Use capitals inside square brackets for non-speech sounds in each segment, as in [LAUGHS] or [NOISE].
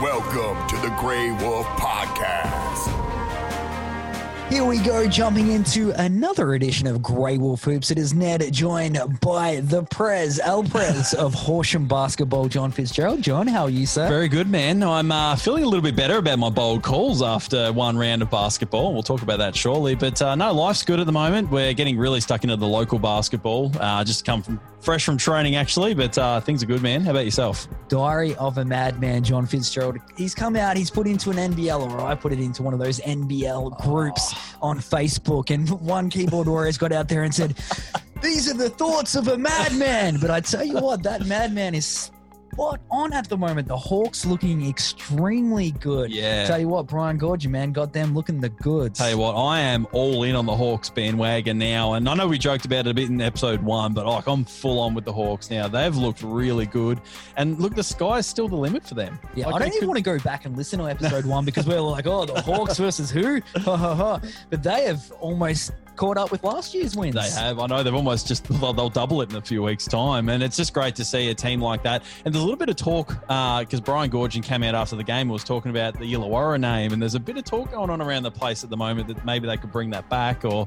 Welcome to the Grey Wolf Podcast. Here we go, jumping into another edition of Grey Wolf Hoops. It is Ned, joined by the Prez, El Prez [LAUGHS] of Horsham Basketball, John Fitzgerald. John, how are you, sir? Very good, man. I'm uh, feeling a little bit better about my bold calls after one round of basketball. We'll talk about that shortly. But uh, no, life's good at the moment. We're getting really stuck into the local basketball. Uh, just come from fresh from training, actually. But uh, things are good, man. How about yourself? Diary of a Madman, John Fitzgerald. He's come out, he's put into an NBL, or I put it into one of those NBL groups on Facebook. And one keyboard warrior's got out there and said, These are the thoughts of a madman. But I tell you what, that madman is spot on at the moment. The Hawks looking extremely good. Yeah. Tell you what, Brian Gorgie, man, got them looking the goods. Tell you what, I am all in on the Hawks bandwagon now. And I know we joked about it a bit in episode one, but like I'm full on with the Hawks now. They've looked really good. And look, the sky's still the limit for them. Yeah, Like, I don't even could- want to go back and listen to episode one because we're like, oh, the Hawks versus who? [LAUGHS] Ha ha ha. But they have almost caught up with last year's wins. They have. I know they've almost just they'll, they'll double it in a few weeks' time, and it's just great to see a team like that. And there's a little bit of talk uh, because Brian Goorjian came out after the game and was talking about the Illawarra name, and there's a bit of talk going on around the place at the moment that maybe they could bring that back or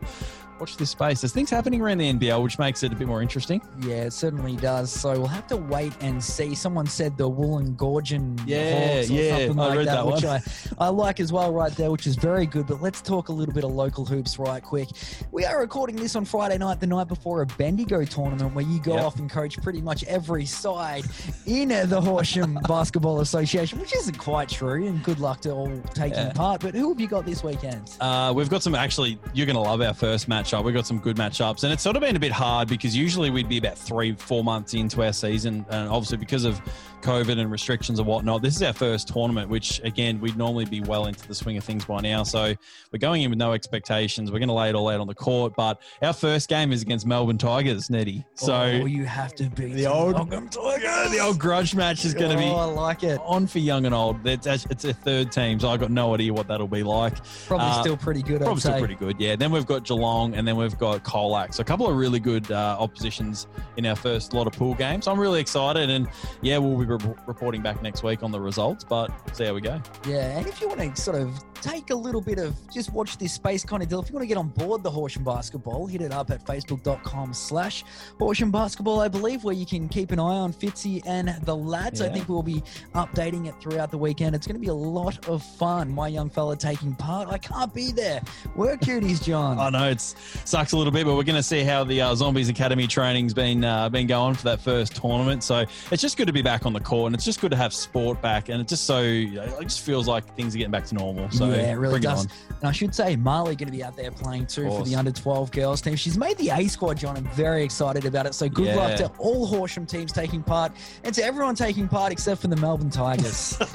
watch this space. There's things happening around the NBL which makes it a bit more interesting. Yeah, it certainly does. So we'll have to wait and see. Someone said the Wollongong Yeah, yeah, something I like read that, that which. I, I like as well right there, which is very good. But let's talk a little bit of local hoops right quick. We are recording this on Friday night, the night before a Bendigo tournament where you go Yep. off and coach pretty much every side in the Horsham [LAUGHS] Basketball Association, which isn't quite true. And good luck to all taking Yeah. part. But who have you got this weekend? Uh, we've got some actually. You're going to love our first matchup. We've got some good matchups, and it's sort of been a bit hard because usually we'd be about three, four months into our season, and obviously because of COVID and restrictions and whatnot, this is our first tournament. Which again, we'd normally be well into the swing of things by now. So we're going in with no expectations. We're going to lay it all out on the court, but our first game is against Melbourne Tigers, Nettie. So oh, you have to beat the old- Melbourne Tigers. yeah, the old grudge match is going to be. Oh, be I like it. on for young and old. It's, it's a third team, so I got no idea what that'll be like. Probably Uh, still pretty good. I'd Probably still say. pretty good, yeah. Then we've got Geelong and then we've got Colac. So a couple of really good uh, oppositions in our first lot of pool games. I'm really excited, and yeah, we'll be re- reporting back next week on the results, but see how we go. Yeah, and if you want to sort of take a little bit of just watch this space kind of deal, if you want to get on board the Horsham Basketball, hit it up at facebook.com slash Horsham Basketball, I believe, where you can keep an eye on Fitzy and the lads. I think we'll be updating it throughout the weekend. It's going to be a lot of fun. My young fella taking part. I can't be there. Work cuties, John. I know it's sucks a little bit, but we're going to see how the uh, Zombies Academy training's been uh, been going for that first tournament. So it's just good to be back on the court, and it's just good to have sport back, and it just so it just feels like things are getting back to normal. So yeah, it really does. It. And I should say, Marley going to be out there playing too for the under 12 girls team. She's made the A squad, John. I'm very excited about it. So good Yeah. luck to all Horsham teams taking part and to everyone taking part except for the Melbourne Tigers. [LAUGHS]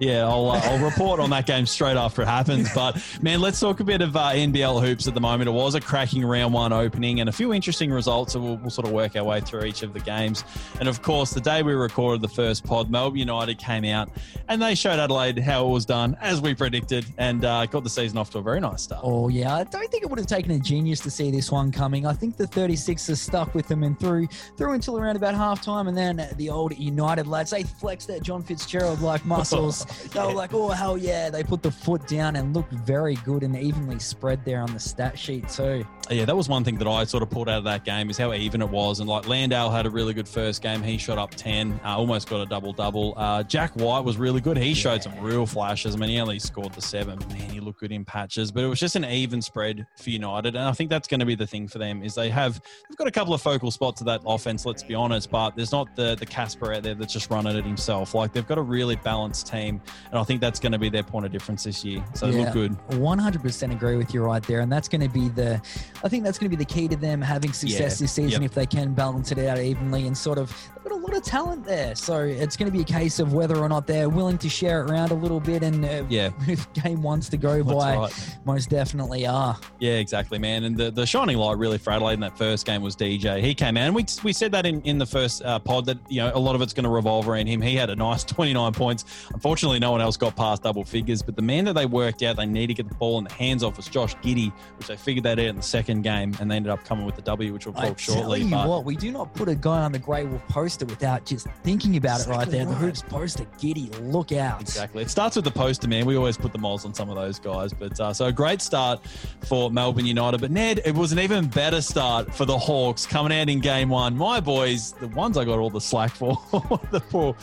Yeah, I'll, uh, I'll report on that game straight after it happens. But man, let's talk a bit of uh, NBL hoops at the moment. It was a cracking round one opening and a few interesting results. So we'll, we'll sort of work our way through each of the games. And of course, the day we recorded the first pod, Melbourne United came out and they showed Adelaide how it was done as we predicted and uh, got the season off to a very nice start. oh, yeah. I don't think it would have taken a genius to see this one coming. I think the 36ers stuck with them and through through until around about halftime. And then the old United lads, they flexed their John Fitzgerald like [LAUGHS] muscles. They were like, oh, hell yeah. They put the foot down and looked very good and evenly spread there on the stat sheet, too. Yeah, that was one thing that I sort of pulled out of that game is how even it was. And like Landale had a really good first game. He shot up 10, uh, almost got a double double. Uh, Jack White was really good. He showed some real flashes. I mean, he only scored the seven. Man, he looked good in patches, but it was just an even spread for United. And I think that's going to be the thing for them is they have, they've got a couple of focal spots to that offense, let's be honest, but there's not the, the Casper out there that's just running it himself. Like they've got a really balanced team. And I think that's going to be their point of difference this year. So they Yeah. look good. 100% agree with you right there. And that's going to be the, I think that's going to be the key to them having success Yeah. this season Yep. if they can balance it out evenly and sort of, they've got a lot of talent there. So it's going to be a case of whether or not they're willing to share it around a little bit and uh, Yeah. [LAUGHS] game wants to go That's by, right. most definitely are. Yeah, exactly, man. And the, the shining light really for Adelaide in that first game was DJ. He came out, and we, we said that in, in the first uh, pod that you know a lot of it's going to revolve around him. He had a nice [LAUGHS] 29 points. Unfortunately, no one else got past double figures. But the man that they worked out they need to get the ball in the hands of was Josh Giddey, which they figured that out in the second game, and they ended up coming with the W, which we'll I talk tell shortly. you but what, we do not put a guy on the Grey Wolf poster without just thinking about it right Exactly there. The right. hoops poster, Giddey, look out. Exactly. It starts with the poster, man. We always put the moles on some of those guys. But uh, so a great start for Melbourne United. But Ned, it was an even better start for the Hawks coming out in game one. My boys, the ones I got all the slack for, [LAUGHS] the poor,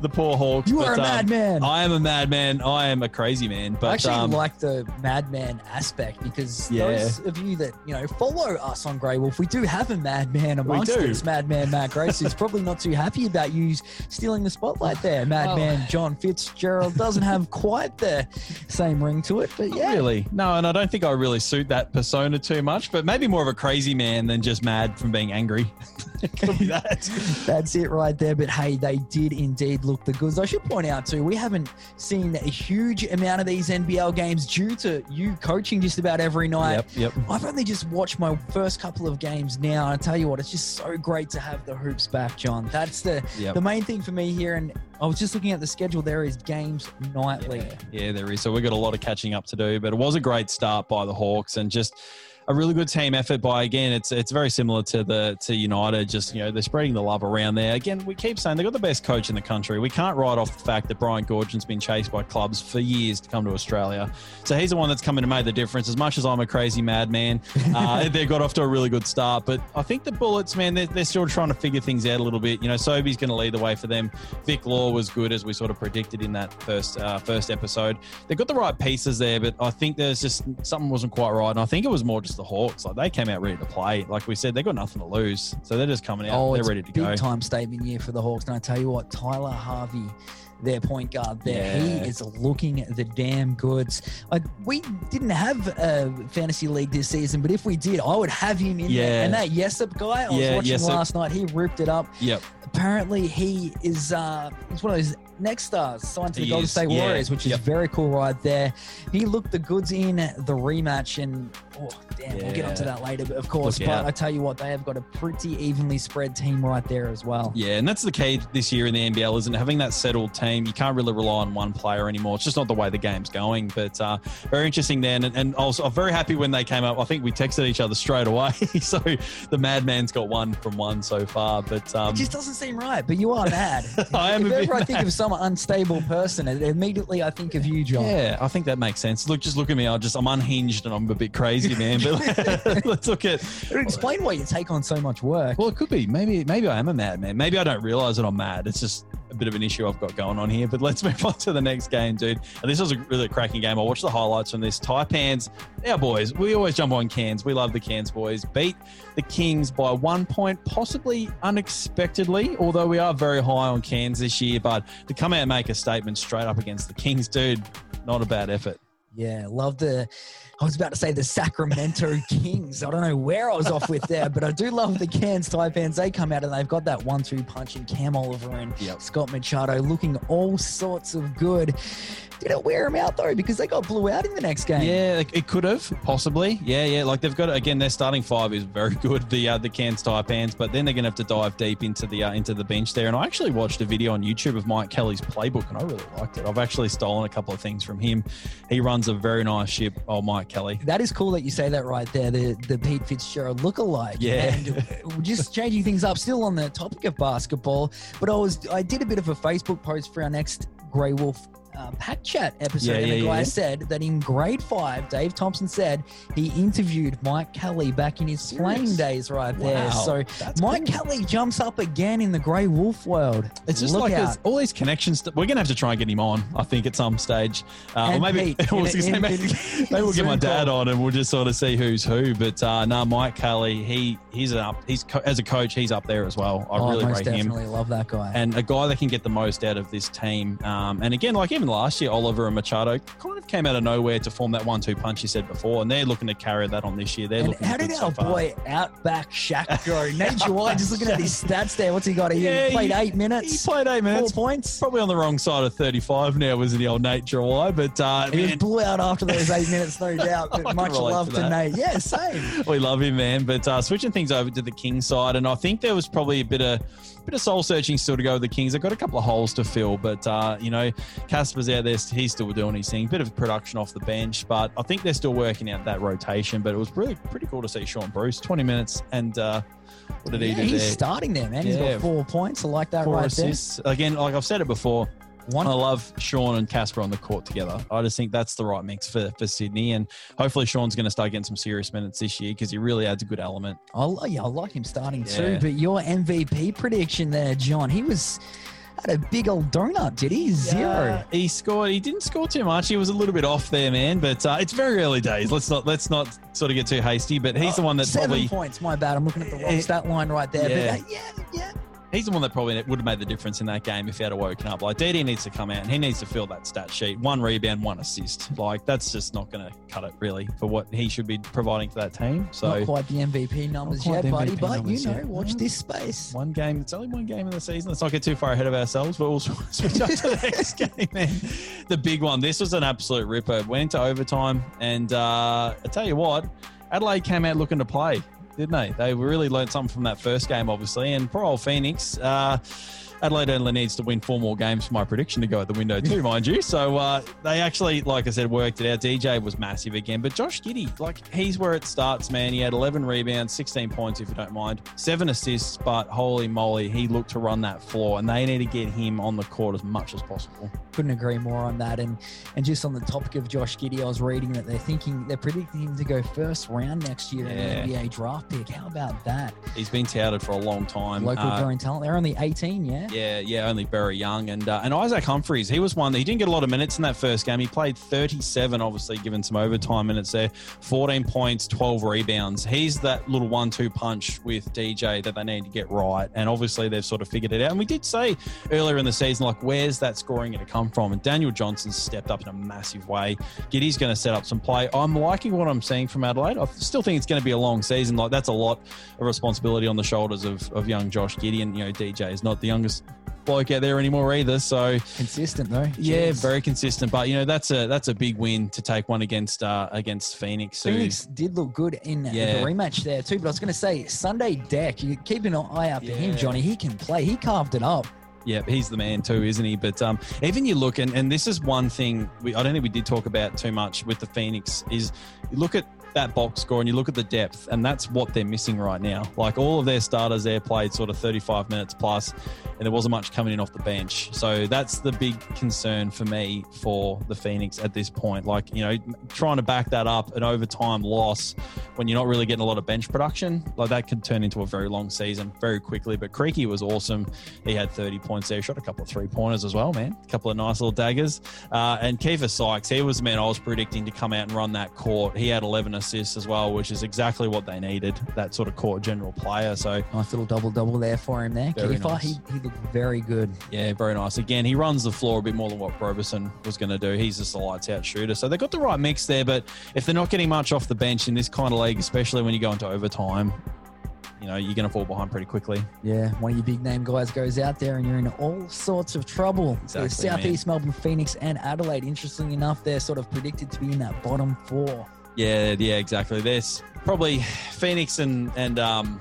the poor Hawks. You But, are a um, madman. I am a madman. I am a crazy man. But I actually um, like the madman aspect because Yeah. those of you that you know follow us on Grey Wolf, we do have a madman amongst us. Madman Matt Grace who's probably not too happy about you stealing the spotlight there. Oh. Madman Oh. John Fitzgerald doesn't have quite the same ring to it, but yeah, Really? No, and I don't think I really suit that persona too much, but maybe more of a crazy man than just mad from being angry. [LAUGHS] [LAUGHS] That. That's it right there. But hey, they did indeed look the goods. I should point out too, we haven't seen a huge amount of these NBL games due to you coaching just about every night. Yep, yep. I've only just watched my first couple of games now, and I tell you what, it's just so great to have the hoops back, John. That's the Yep. the main thing for me here. And I was just looking at the schedule. There is games nightly. Yeah, yeah, there is. So we've got a lot of catching up to do, but it was a great start by the Hawks and just a really good team effort by again. It's it's very similar to the to United. Just you know they're spreading the love around there. Again, we keep saying they've got the best coach in the country. We can't write off the fact that Brian Goorjian's been chased by clubs for years to come to Australia. So he's the one that's coming to make the difference. As much as I'm a crazy madman, [LAUGHS] uh, they got off to a really good start. But I think the Bullets, man, they're, they're still trying to figure things out a little bit. You know, Sobey's going to lead the way for them. Vic Law was good as we sort of predicted in that first uh, first episode. They've got the right pieces there, but I think there's just something wasn't quite right. And I think it was more just the Hawks. Like they came out ready to play. Like we said, they got nothing to lose, so they're just coming out. Oh, they're it's ready to big go. time statement year for the Hawks. And I tell you what, Tyler Harvey, their point guard there, he is looking the damn goods. I, we didn't have a fantasy league this season, but if we did, I would have him in there. And that Jessup guy, I was watching last night, he ripped it up. Yep. Apparently, he is uh, he's one of those next stars signed to the He Golden is, State yeah. Warriors, which is Yep. very cool right there. He looked the goods in the rematch, and oh damn, we'll get onto that later. But of course, Look but out. I tell you what, they have got a pretty evenly spread team right there as well. Yeah, and that's the key this year in the NBL, isn't it? Having that settled team. You can't really rely on one player anymore. It's just not the way the game's going. But uh, very interesting then. And, and also, I'm very happy when they came up. I think we texted each other straight away. [LAUGHS] so the Madman's got one from one so far. But um, It just doesn't seem right, but you are mad. [LAUGHS] I am if a bit ever I think mad. of some unstable person, immediately I think of you, John. yeah, I think that makes sense. Look, just look at me. I just I'm unhinged and I'm a bit crazy, man. But [LAUGHS] [LAUGHS] let's look at. Explain why you take on so much work. Well, it could be. Maybe maybe I am a madman. Maybe I don't realize that I'm mad. It's just a bit of an issue I've got going on here. But let's [LAUGHS] move on to the next game, dude. And this was a really cracking game. I watched the highlights from this. Taipans, our boys. We always jump on cans. We love the cans boys. Beat the Kings by one point, possibly unexpectedly. Although we are very high on cans this year, but to come out and make a statement straight up against the Kings, dude, not a bad effort. Yeah, love the. I was about to say the Sacramento [LAUGHS] Kings. I don't know where I was off with there, but I do love the Cairns Taipans. They come out and they've got that one-two punch in Cam Oliver and Yep. Scott Machado looking all sorts of good. Did it wear them out though? Because they got blew out in the next game. Yeah, it- it could have possibly. Yeah, yeah. Like they've got again, their starting five is very good. The uh, the Cairns Taipans, but then they're going to have to dive deep into the uh, into the bench there. And I actually watched a video on YouTube of Mike Kelly's playbook, and I really liked it. I've actually stolen a couple of things from him. He runs a very nice ship. Oh, Mike Kelly. That is cool that you say that right there, the the Pete Fitzgerald look-alike. Yeah. And just changing things up, still on the topic of basketball. But I was I did a bit of a Facebook post for our next Grey Wolf uh, Pack Chat episode, Yeah, and yeah, the guy yeah. said that in grade five, Dave Thompson said he interviewed Mike Kelly back in his playing days right there. So that's Mike cool. Kelly jumps up again in the Grey Wolf world. It's just Look like there's all these connections. That, we're going to have to try and get him on, I think, at some stage. Uh, or maybe, Pete, [LAUGHS] in- say, in- maybe, in- [LAUGHS] maybe we'll get my dad call. on and we'll just sort of see who's who. But uh, no, Mike Kelly, he he's an up. He's co- as a coach, he's up there as well. I oh, really rate him. definitely love that guy. and a guy that can get the most out of this team. Um, and again, like even even last year, Oliver and Machado kind of came out of nowhere to form that one-two punch you said before, and they're looking to carry that on this year. They're And looking how did so our far. boy Outback Shaq go? Nature [LAUGHS] White, just looking at his stats there. What's he got? Here? He Yeah, played he- eight He minutes, played eight minutes. four points. Probably on the wrong side of 35 now, was the old Nate Jawai, but uh, He was blew out after those eight minutes, no [LAUGHS] doubt. But much love to to. Nate. Yeah, [LAUGHS] same. we love him, man. But uh, switching things over to the King side, and I think there was probably a bit of bit of soul searching still to go with the Kings. They've got a couple of holes to fill, but uh, you know, Casper's out there. He's still doing his thing. Bit of production off the bench, but I think they're still working out that rotation. But it was really pretty cool to see Shaun Bruce, 20 minutes, and uh, what did he Yeah, do he's there? starting there, man. He's got four points. I like that Four right assists. Again, like I've said it before, there. One I love Shaun and Casper on the court together. I just think that's the right mix for, for Sydney. And hopefully Shaun's going to start getting some serious minutes this year because he really adds a good element. I li- yeah, I like him starting Yeah. too. But your MVP prediction there, John, he was had a big old donut, did he? Zero. Uh, he scored. He didn't score too much. He was a little bit off there, man. But uh, it's very early days. Let's not let's not sort of get too hasty. But he's the one that Seven probably points. My bad. I'm looking at the wrong Eh, stat line right there. yeah. But uh, yeah, yeah. He's the one that probably would have made the difference in that game if he had woken up. Like DD needs to come out and he needs to fill that stat sheet. One rebound, one assist. Like that's just not going to cut it really for what he should be providing for that team. So Not quite the MVP numbers yet, the buddy. But you know, yet. watch No. this space. one game. It's only one game in the season. Let's not get too far ahead of ourselves, but we'll [LAUGHS] switch up to the next [LAUGHS] game, man. The big one. This was an absolute ripper. Went into overtime, and uh, I tell you what, Adelaide came out looking to play, didn't they? They really learned something from that first game, obviously. And poor old Phoenix. Uh, Adelaide only needs to win four more games for my prediction to go at the window too, [LAUGHS] mind you. So uh, they actually, like I said, worked it out. DJ was massive again, but Josh Giddey, like he's where it starts, man. He had 11 rebounds, 16 points, if you don't mind, seven assists. But holy moly, he looked to run that floor, and they need to get him on the court as much as possible. Couldn't agree more on that. And and just on the topic of Josh Giddey, I was reading that they're thinking they're predicting him to go first round next year in the NBA draft pick. How about that? He's been touted for a long time. Local Uh, growing talent. They're only 18, yeah. Yeah, yeah, only very young, and uh, and Isaac Humphreys, he was one. He didn't get a lot of minutes in that first game. He played 37, obviously given some overtime minutes there. 14 points, 12 rebounds. He's that little one-two punch with DJ that they need to get right, and obviously they've sort of figured it out. And we did say earlier in the season, like, where's that scoring going to come from? And Daniel Johnson stepped up in a massive way. Giddey's going to set up some play. I'm liking what I'm seeing from Adelaide. I still think it's going to be a long season. Like that's a lot of responsibility on the shoulders of, of young Josh Giddy, and you know DJ is not the youngest bloke out there anymore either. So Consistent though. yeah, Jeez. very consistent. But you know that's a that's a big win to take one against uh, against Phoenix. who- Phoenix did look good in Yeah. the rematch there too, but I was going to say Sunday Dech. You keep an eye out for him, Johnny. He can play. He carved it up. Yeah, he's the man too, isn't he? But um, even you look, and, and this is one thing we, I don't think we did talk about too much with the Phoenix is you look at that box score and you look at the depth, and that's what they're missing right now. Like all of their starters there played sort of 35 minutes plus, and there wasn't much coming in off the bench. So that's the big concern for me for the Phoenix at this point. Like, you know, trying to back that up an overtime loss when you're not really getting a lot of bench production, like that could turn into a very long season very quickly. But Creaky was awesome. He had 30 points there, shot a couple of three pointers as well, man. A couple of nice little daggers. Uh, and Keifer Sykes, he was the man I was predicting to come out and run that court. He had 11 assists as well, which is exactly what they needed, that sort of court general player. So, Nice little double double there for him there. Very nice. he, he looked very good. yeah, very nice. Again, he runs the floor a bit more than what Roberson was going to do. He's just a lights out shooter. So they got the right mix there. But if they're not getting much off the bench in this kind of league, especially when you go into overtime, you know, you're going to fall behind pretty quickly. Yeah, one of your big name guys goes out there and you're in all sorts of trouble. Exactly, So Southeast Melbourne, Phoenix, and Adelaide. Interestingly enough, they're sort of predicted to be in that bottom four. Yeah, yeah, exactly. There's probably Phoenix and and um,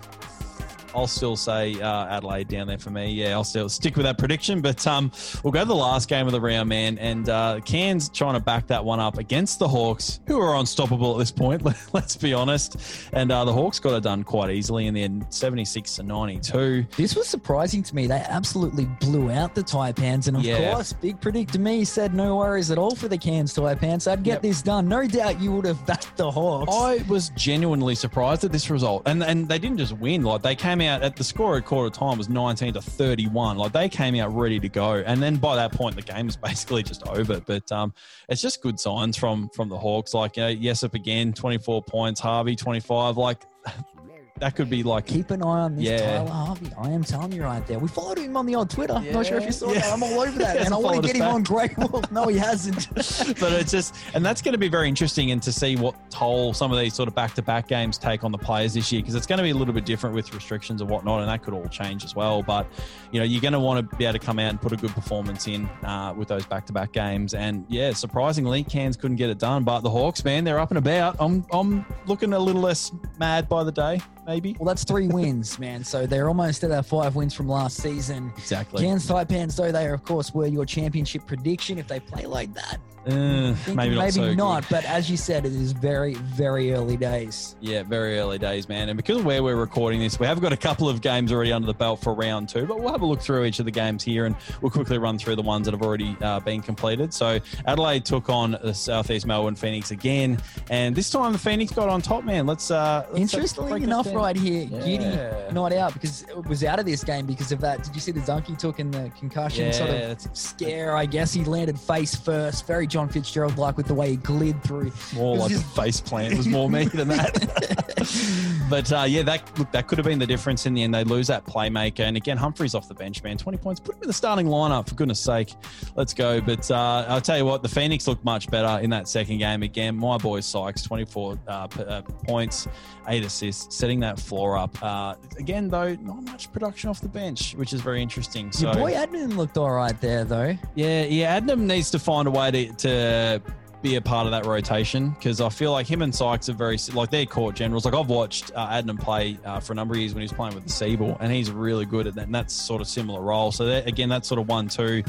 I'll still say uh, Adelaide down there for me. Yeah, I'll still stick with that prediction. But um, we'll go to the last game of the round, man. And uh, Cairns trying to back that one up against the Hawks, who are unstoppable at this point. [LAUGHS] Let's be honest. And uh, the Hawks got it done quite easily in the end, 76 to 92. This was surprising to me. They absolutely blew out the Taipans. And of Yeah. course, Big Predict to me said no worries at all for the Cairns Taipans. I'd get Yep. this done. No doubt you would have [LAUGHS] backed the Hawks. I was genuinely surprised at this result, and and they didn't just win. Like they came out at the score at quarter time was nineteen to thirty one. Like they came out ready to go, and then by that point the game was [LAUGHS] basically just over. But um, it's just good signs from from the Hawks. Like you know, Jessup again, twenty four points, Harvey twenty five. Like that could be like Keep an eye on this Yeah. Tyler Harvey. I am telling you right there. We followed him on the old Twitter. Not sure if you saw Yeah. that. I'm all over [LAUGHS] that. And I want to get him on Grey Wolf. [LAUGHS] No, he hasn't. but it's just, and that's going to be very interesting, and to see what toll some of these sort of back-to-back games take on the players this year, because it's going to be a little bit different with restrictions and whatnot, and that could all change as well. But you know, you're going to want to be able to come out and put a good performance in uh, with those back-to-back games, and yeah, surprisingly, Cairns couldn't get it done, but the Hawks, man, they're up and about. I'm, I'm looking a little less mad by the day, maybe. Well, that's three wins, man. So they're almost at our five wins from last season. Exactly. Cairns Taipans, though, they, of course, were your championship prediction. If they play like that, Uh, maybe not. maybe so not. But as you said, it is very, very early days. Yeah, very early days, man. And because of where we're recording this, we have got a couple of games already under the belt for round two, but we'll have a look through each of the games here and we'll quickly run through the ones that have already uh, been completed. So Adelaide took on the Southeast Melbourne Phoenix again, and this time the Phoenix got on top, man. Let's. Uh, let's Interestingly enough. Right here, Yeah. Giddey not out because it was out of this game because of that. Did you see the dunk he took in the concussion Yeah, sort of scare? I guess he landed face first. Very John Fitzgerald like with the way he glid through. more like just- a face plant. It was more me than that. [LAUGHS] [LAUGHS] but uh, yeah, that look that could have been the difference in the end. They lose that playmaker, and again Humphreys off the bench, man. Twenty points. Put him in the starting lineup for goodness sake. Let's go. But uh, I'll tell you what, the Phoenix looked much better in that second game. Again, my boy Sykes, twenty four uh, uh, points, eight assists, setting that floor up. Uh, again, though, not much production off the bench, which is very interesting. So Your boy Adnam looked all right there, though. yeah, yeah. Adnam needs to find a way to, to be a part of that rotation because I feel like him and Sykes are very like they're court generals. Like I've watched uh, Adnam play uh, for a number of years when he was playing with the Siebel, and he's really good at that. And that's sort of similar role. So that- again, that's sort of one two.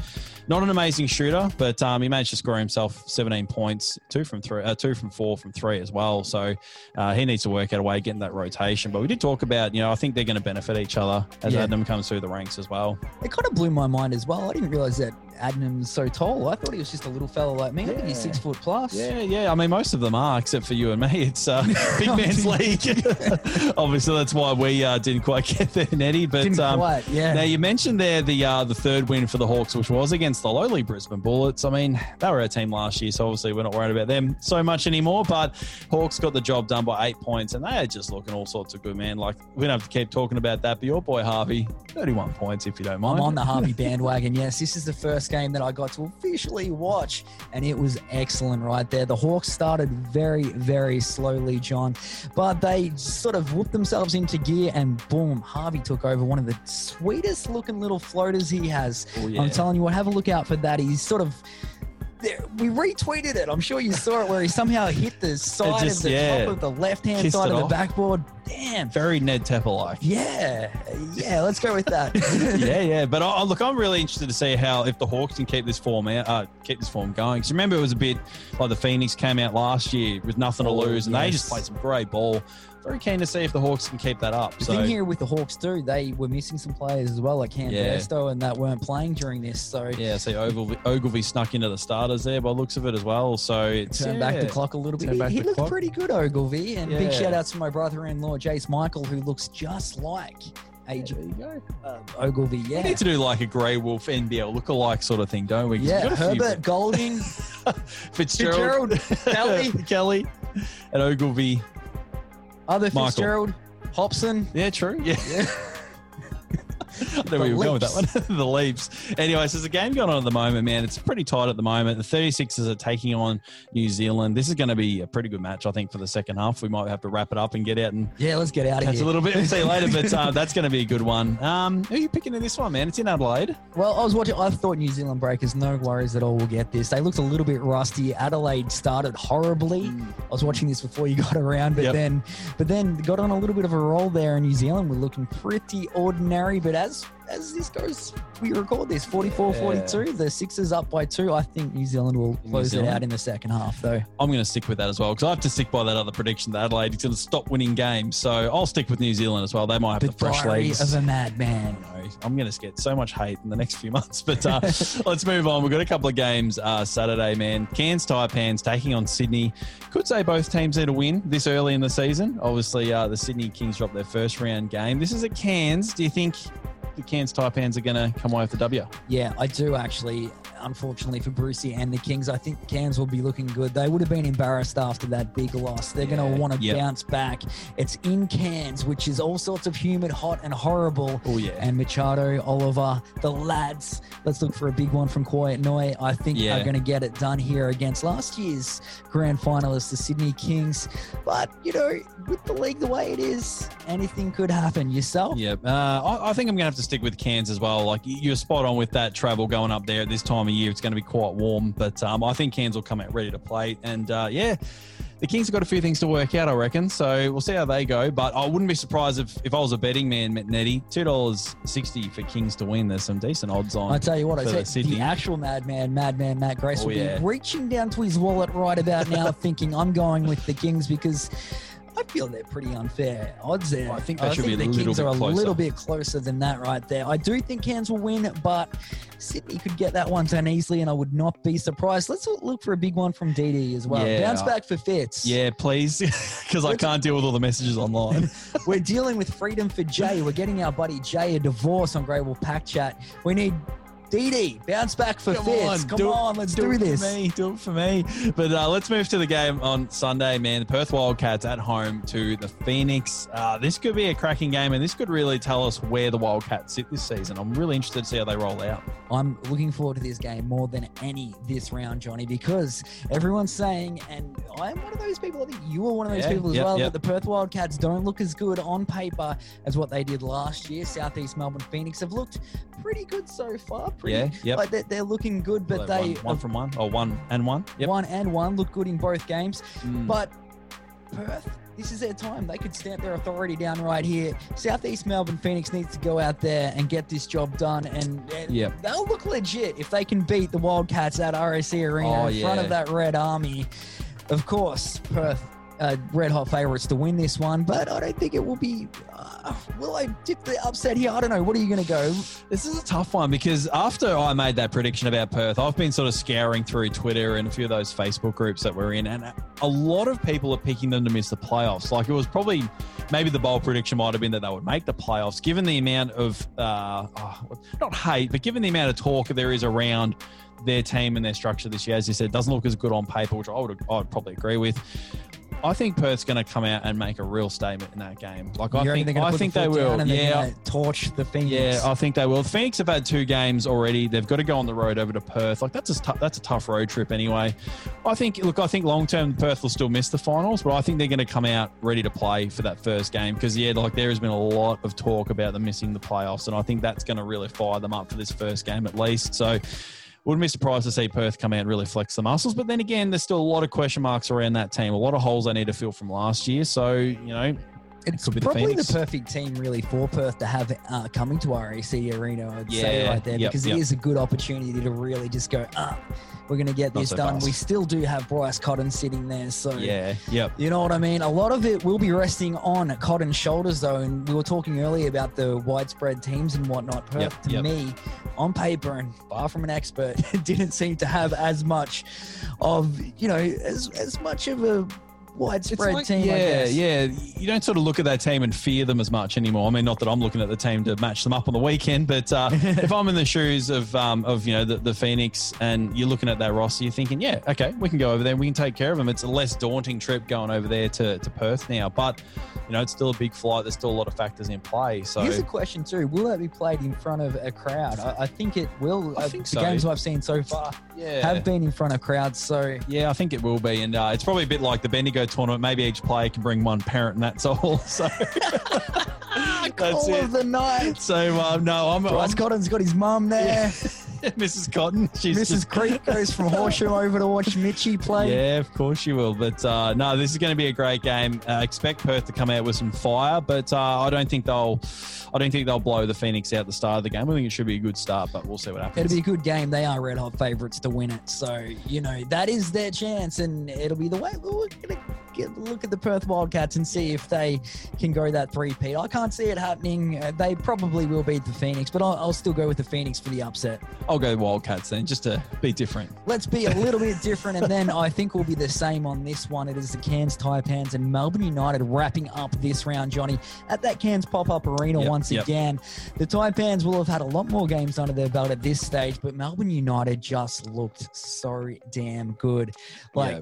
Not an amazing shooter, but um, he managed to score himself 17 points, two from three, uh, two from four from three as well. So uh, he needs to work out a way of getting that rotation. But we did talk about, you know, I think they're going to benefit each other as Yeah. Adnam comes through the ranks as well. It kind of blew my mind as well. I didn't realize that Adnam's so tall. I thought he was just a little fella like me. I think he's six foot plus. Yeah, yeah. I mean, most of them are, except for you and me. It's uh, [LAUGHS] big man's league. [LAUGHS] Obviously, that's why we uh, didn't quite [LAUGHS] get there, Nettie. But Didn't um, quite, yeah. now you mentioned there the uh, the third win for the Hawks, which was against the lowly Brisbane Bullets. I mean, they were our team last year, so obviously we're not worried about them so much anymore. But Hawks got the job done by eight points, and they are just looking all sorts of good, man. Like we don't have to keep talking about that, but your boy Harvey, thirty-one points, if you don't mind. I'm on the Harvey bandwagon. Yes, this is the first game that I got to officially watch, and it was excellent right there. The Hawks started very, very slowly, John, but they sort of whooped themselves into gear, and boom, Harvey took over one of the sweetest looking little floaters he has. Oh, yeah. I'm telling you what, have a look out for that. He's sort of. There- We retweeted it. I'm sure you saw it where he somehow hit the side just- of the yeah, top of the left hand side of the off. backboard. Damn. Very Ned Tepper like. Yeah. Yeah. Let's go with that. [LAUGHS] yeah, [LAUGHS] yeah. But I, look, I'm really interested to see how if the Hawks can keep this form out, uh, keep this form going. Because remember, it was a bit like the Phoenix came out last year with nothing to Oh, lose, and they just played some great ball. Very keen to see if the Hawks can keep that up. The So thing here with the Hawks too, they were missing some players as well, like Cam Yeah. Bairstow, and that weren't playing during this. So yeah, see Ogilvy, Ogilvy snuck into the starters there by the looks of it as well. So it's turn yeah. back the clock a little bit. Turn He, he looked clock. pretty good, Ogilvy, and big shout out to my brother-in-law Jace Michael, who looks just like AJ There you go. uh, Ogilvy. We need to do like a Grey Wolf NBL lookalike sort of thing, don't we've Yeah, got few- Herbert Golding, [LAUGHS] Fitzgerald, Kelly. [LAUGHS] Kelly, and Ogilvy. Other Michael. Fitzgerald, Hobson. Yeah, true. Yeah. Yeah. [LAUGHS] [LAUGHS] I don't know where you were going with that one. [LAUGHS] the leaps. Anyway, so there's a game going on at the moment, man. It's pretty tight at the moment. The 36ers are taking on New Zealand. This is going to be a pretty good match, I think, for the second half. We might have to wrap it up and get out and Yeah, let's get out of catch here. a little bit and see you later. But [LAUGHS] uh, that's going to be a good one. Um, who are you picking in this one, man? It's in Adelaide. Well, I was watching. I thought New Zealand Breakers, no worries at all, We'll get this. They looked a little bit rusty. Adelaide started horribly. I was watching this before you got around, but Yep. then, but then got on a little bit of a roll there. And New Zealand were looking pretty ordinary. But as as this goes, we record this 44-42. The Sixers up by two. I think New Zealand will close it out in the second half, though. I'm going to stick with that as well because I have to stick by that other prediction that Adelaide is going to stop winning games. So I'll stick with New Zealand as well. They might have The the fresh diary legs. of a madman. I'm going to get so much hate in the next few [LAUGHS] months. But uh, [LAUGHS] let's move on. We've got a couple of games uh, Saturday, man. Cairns Taipans taking on Sydney. Could say both teams need a win this early in the season. Obviously, uh, the Sydney Kings dropped their first round game. This is at Cairns. Do you think the Cairns Taipans are going to come away with the W? Yeah, I do actually. Unfortunately for Brucey and the Kings. I think Cairns will be looking good. They would have been embarrassed after that big loss. They're going to want to yep. bounce back. It's in Cairns, which is all sorts of humid, hot, and horrible. Oh yeah. And Machado, Oliver, the lads. Let's look for a big one from Kouat Noi. I think Yeah. are going to get it done here against last year's grand finalists, the Sydney Kings. But you know, with the league the way it is, anything could happen. Yourself? Yep. Uh, I, I think I'm going to have to stick with Cairns as well. Like you're spot on with that travel going up there at this time of year. It's going to be quite warm, but um, I think Cairns will come out ready to play. And uh, yeah, the Kings have got a few things to work out, I reckon. So we'll see how they go. But I wouldn't be surprised if, if I was a betting man, Nettie, two dollars sixty for Kings to win. There's some decent odds on. I tell you what, I said the actual madman, madman Matt Grace Oh, will yeah. be reaching down to his wallet right about now, [LAUGHS] thinking I'm going with the Kings because I feel they're pretty unfair odds there. I think they should be a the little Kings bit are a closer. little bit closer than that right there. I do think Cairns will win, but Sydney could get that one done easily, and I would not be surprised. Let's look for a big one from DD as well. Yeah. Bounce back for Fitz. yeah, please, [LAUGHS] because I can't deal with all the messages online. [LAUGHS] We're dealing with freedom for Jay. We're getting our buddy Jay a divorce on Grey Wolf Pack Chat. We need DD bounce back for Fitz. Come do it- on, let's do do, it this. For me, do it for me. But uh, let's move to the game on Sunday, man. The Perth Wildcats at home to the Phoenix. Uh, this could be a cracking game, and this could really tell us where the Wildcats sit this season. I'm really interested to see how they roll out. I'm looking forward to this game more than any this round, Johnny, because everyone's saying, and I'm one of those people. I think you are one of those Yeah, people as yep, well. yep. That the Perth Wildcats don't look as good on paper as what they did last year. Southeast Melbourne Phoenix have looked pretty good so far. Pretty, Yeah, yep. like they're, they're looking good, but Well, they one, one from one, or one and one. Yep. one and one look good in both games. Mm. But Perth, this is their time. They could stamp their authority down right here. Southeast Melbourne Phoenix needs to go out there and get this job done, and, and Yep. they'll look legit if they can beat the Wildcats at RAC Arena Oh, in front of that Red Army. Of course, Perth. Uh, red hot favourites to win this one, but I don't think it will be. Uh, will I dip the upset here? I don't know. What are you going to go? This is a tough one because after I made that prediction about Perth, I've been sort of scouring through Twitter and a few of those Facebook groups that we're in, and a lot of people are picking them to miss the playoffs. Like it was probably maybe the bold prediction might have been that they would make the playoffs, given the amount of uh, oh, not hate, but given the amount of talk there is around their team and their structure this year. As you said, doesn't look as good on paper, which I would I'd probably agree with. I think Perth's going to come out and make a real statement in that game. Like I You think I think the they will. Yeah, torch the Phoenix. yeah, I think they will. Phoenix have had two games already. They've got to go on the road over to Perth. Like that's a that's a tough road trip anyway. I think. Look, I think long term Perth will still miss the finals, but I think they're going to come out ready to play for that first game because yeah, like there has been a lot of talk about them missing the playoffs, and I think that's going to really fire them up for this first game at least. So. Wouldn't be surprised to see Perth come out and really flex the muscles, but then again, there's still a lot of question marks around that team. A lot of holes they need to fill from last year. So you know, It's the probably the, Phoenix. perfect team, really, for Perth to have uh, coming to RAC Arena. I'd say Yeah, right there yep, because yep. it is a good opportunity to really just go. Ah, we're going to get Not this so done. fast. We still do have Bryce Cotton sitting there, so yeah, yep. You know what I mean? A lot of it will be resting on Cotton's shoulders, though. And we were talking earlier about the widespread teams and whatnot. Perth, Yep, to me, on paper and far from an expert, [LAUGHS] didn't seem to have as much of, you know, as, as much of a widespread like- team. Yeah, yeah. You don't sort of look at that team and fear them as much anymore. I mean, not that I'm looking at the team to match them up on the weekend, but uh, [LAUGHS] if I'm in the shoes of um, of you know the, the Phoenix and you're looking at that roster, you're thinking, yeah, okay, we can go over there, we can take care of them. It's a less daunting trip going over there to, to Perth now, but you know it's still a big flight. There's still a lot of factors in play. So Here's a question too: Will that be played in front of a crowd? I, I think it will. I Uh, think the so. games I've seen so far yeah, have been in front of crowds. So yeah, I think it will be, and uh, it's probably a bit like the Bendigo tournament. Maybe each player can bring one parent, and that's all. [LAUGHS] So [LAUGHS] that's call it. of the night. So um, no, I'm, Bryce I'm Cotton's got his mum there. Mrs. [LAUGHS] Cotton. She's Mrs. just- Creek goes from Horsham over to watch Mitchie play. Yeah, of course she will. But uh, no, this is going to be a great game. Uh, expect Perth to come out with some fire, but uh, I don't think they'll. I don't think they'll blow the Phoenix out at the start of the game. I think it should be a good start, but we'll see what happens. It'll be a good game. They are red hot favourites to win it. So, you know, that is their chance, and it'll be the way we're going to get, look at the Perth Wildcats and see if they can go that three-peat. I can't see it happening. Uh, they probably will beat the Phoenix, but I'll, I'll still go with the Phoenix for the upset. I'll go Wildcats then, just to be different. Let's be a little bit different, and then I think we'll be the same on this one. It is the Cairns Taipans and Melbourne United wrapping up this round, Johnny, at that Cairns pop-up arena Yep, once yep. again. The Taipans will have had a lot more games under their belt at this stage, but Melbourne United just looked so damn good. Like, Yeah.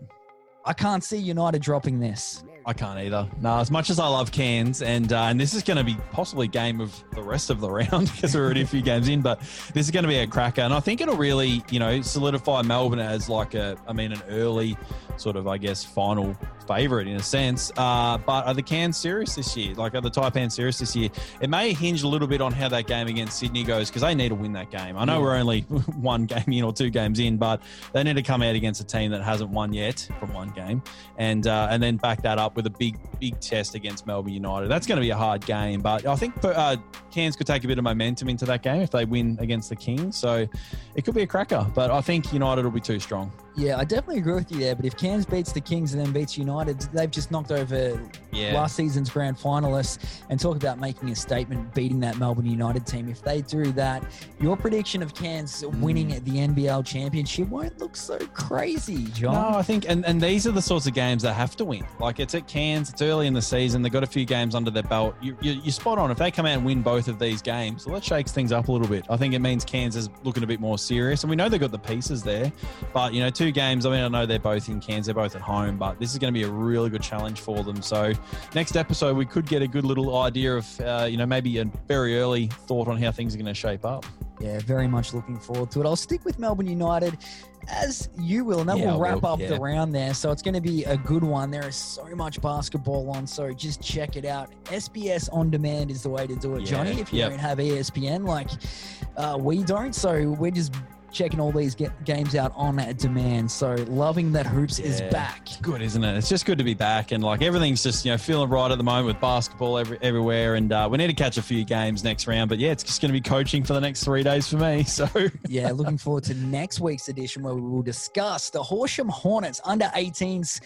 I can't see United dropping this. I can't either. No, as much as I love Cairns, and uh, and this is going to be possibly game of the rest of the [LAUGHS] round because we're already a few games in, but this is going to be a cracker, and I think it'll really, you know, solidify Melbourne as like a, I mean, an early sort of, I guess, final favourite in a sense. Uh, but are the Cairns serious this year? Like, are the Taipan serious this year? It may hinge a little bit on how that game against Sydney goes because they need to win that game. I know we're only [LAUGHS] one game in or two games in, but they need to come out against a team that hasn't won yet from one game, and uh, and then back that up with a big big test against Melbourne United. That's going to be a hard game, but I think uh, Cairns could take a bit of momentum into that game if they win against the Kings. So it could be a cracker, but I think United will be too strong. Yeah, I definitely agree with you there. But if Cairns beats the Kings and then beats United, they've just knocked over Yeah. last season's grand finalists and talk about making a statement, beating that Melbourne United team. If they do that, your prediction of Cairns winning Mm. the NBL championship won't look so crazy, John. No, I think, and, and these are the sorts of games that have to win. Like it's at Cairns, it's early in the season, they've got a few games under their belt. You, you, you're spot on. If they come out and win both of these games, well, that shakes things up a little bit. I think it means Cairns is looking a bit more serious, and we know they've got the pieces there. But, you know, two games, I mean, I know they're both in Cairns, they're both at home, but this is going to be a really good challenge for them. So, next episode, we could get a good little idea of, uh, you know, maybe a very early thought on how things are going to shape up. Yeah, very much looking forward to it. I'll stick with Melbourne United as you will, and that Yeah, will wrap will, up the round there. So it's going to be a good one. There is so much basketball on, so just check it out. SBS on demand is the way to do it, Yeah, Johnny. If you yep. don't have ESPN, like uh, we don't, so we're just checking all these ga- games out on demand. So loving that hoops is Yeah. back. good, isn't it? It's just good to be back, and like everything's just you know feeling right at the moment with basketball every, everywhere, and uh, we need to catch a few games next round. But yeah, it's just going to be coaching for the next three days for me. [LAUGHS] So yeah, looking forward to next week's edition where we will discuss the Horsham Hornets under 18s.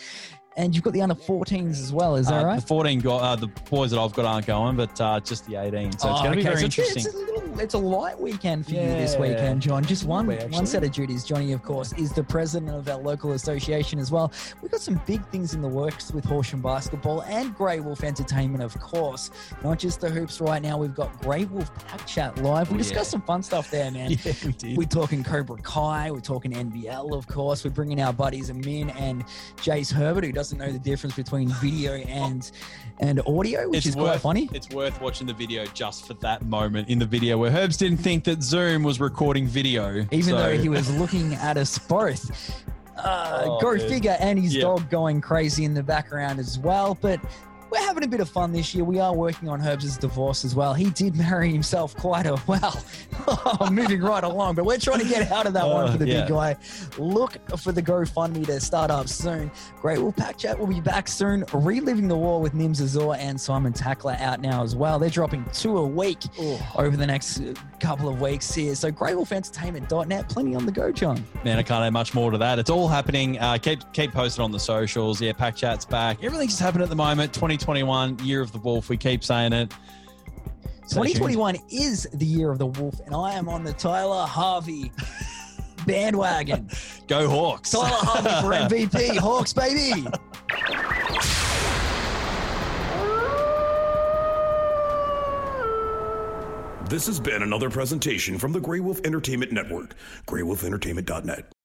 And you've got the under 14s as well, is that uh, right? the fourteen, go- uh, the boys that I've got aren't going, but uh, just the eighteen. So it's Oh, going to be very so interesting. It's a, little, it's a light weekend for you this Yeah. weekend, John. Just one be, one set of duties. Johnny, of course, is the president of our local association as well. We've got some big things in the works with Horsham Basketball and Grey Wolf Entertainment, of course. Not just the hoops right now. We've got Grey Wolf Pack Chat live. We Oh, discussed yeah. some fun stuff there, man. [LAUGHS] yeah, we. We're talking Cobra Kai. We're talking NBL, of course. We're bringing our buddies Amin and Jace Herbert, who doesn't know the difference between video and and audio, which is quite funny. It's worth watching the video just for that moment in the video where Herbs didn't think that Zoom was recording video, even So- though he was [LAUGHS] looking at us both. Uh, Oh, go dude. figure, and his Yeah. dog going crazy in the background as well. But we're having a bit of fun this year. We are working on Herbs' divorce as well. He did marry himself quite a well. [LAUGHS] Moving right along, but we're trying to get out of that one Uh, for the yeah. big guy. Look for the GoFundMe to start up soon. Great. Well, Pack Chat will be back soon. Reliving the war with Nims Azor and Simon Tackler out now as well. They're dropping two a week over the next uh, couple of weeks here. So greywolfentertainment.net, plenty on the go, John. Man, I can't add much more to that. It's all happening. Uh, keep keep posted on the socials. Yeah, Pack Chat's back. Everything's just happening at the moment. 2021, year of the wolf. We keep saying it. Stay tuned. 2021 is the year of the wolf, and I am on the Tyler Harvey [LAUGHS] bandwagon. Go Hawks. Tyler Harvey for [LAUGHS] MVP. Hawks, baby. This has been another presentation from the Grey Wolf Entertainment Network, greywolfentertainment.net.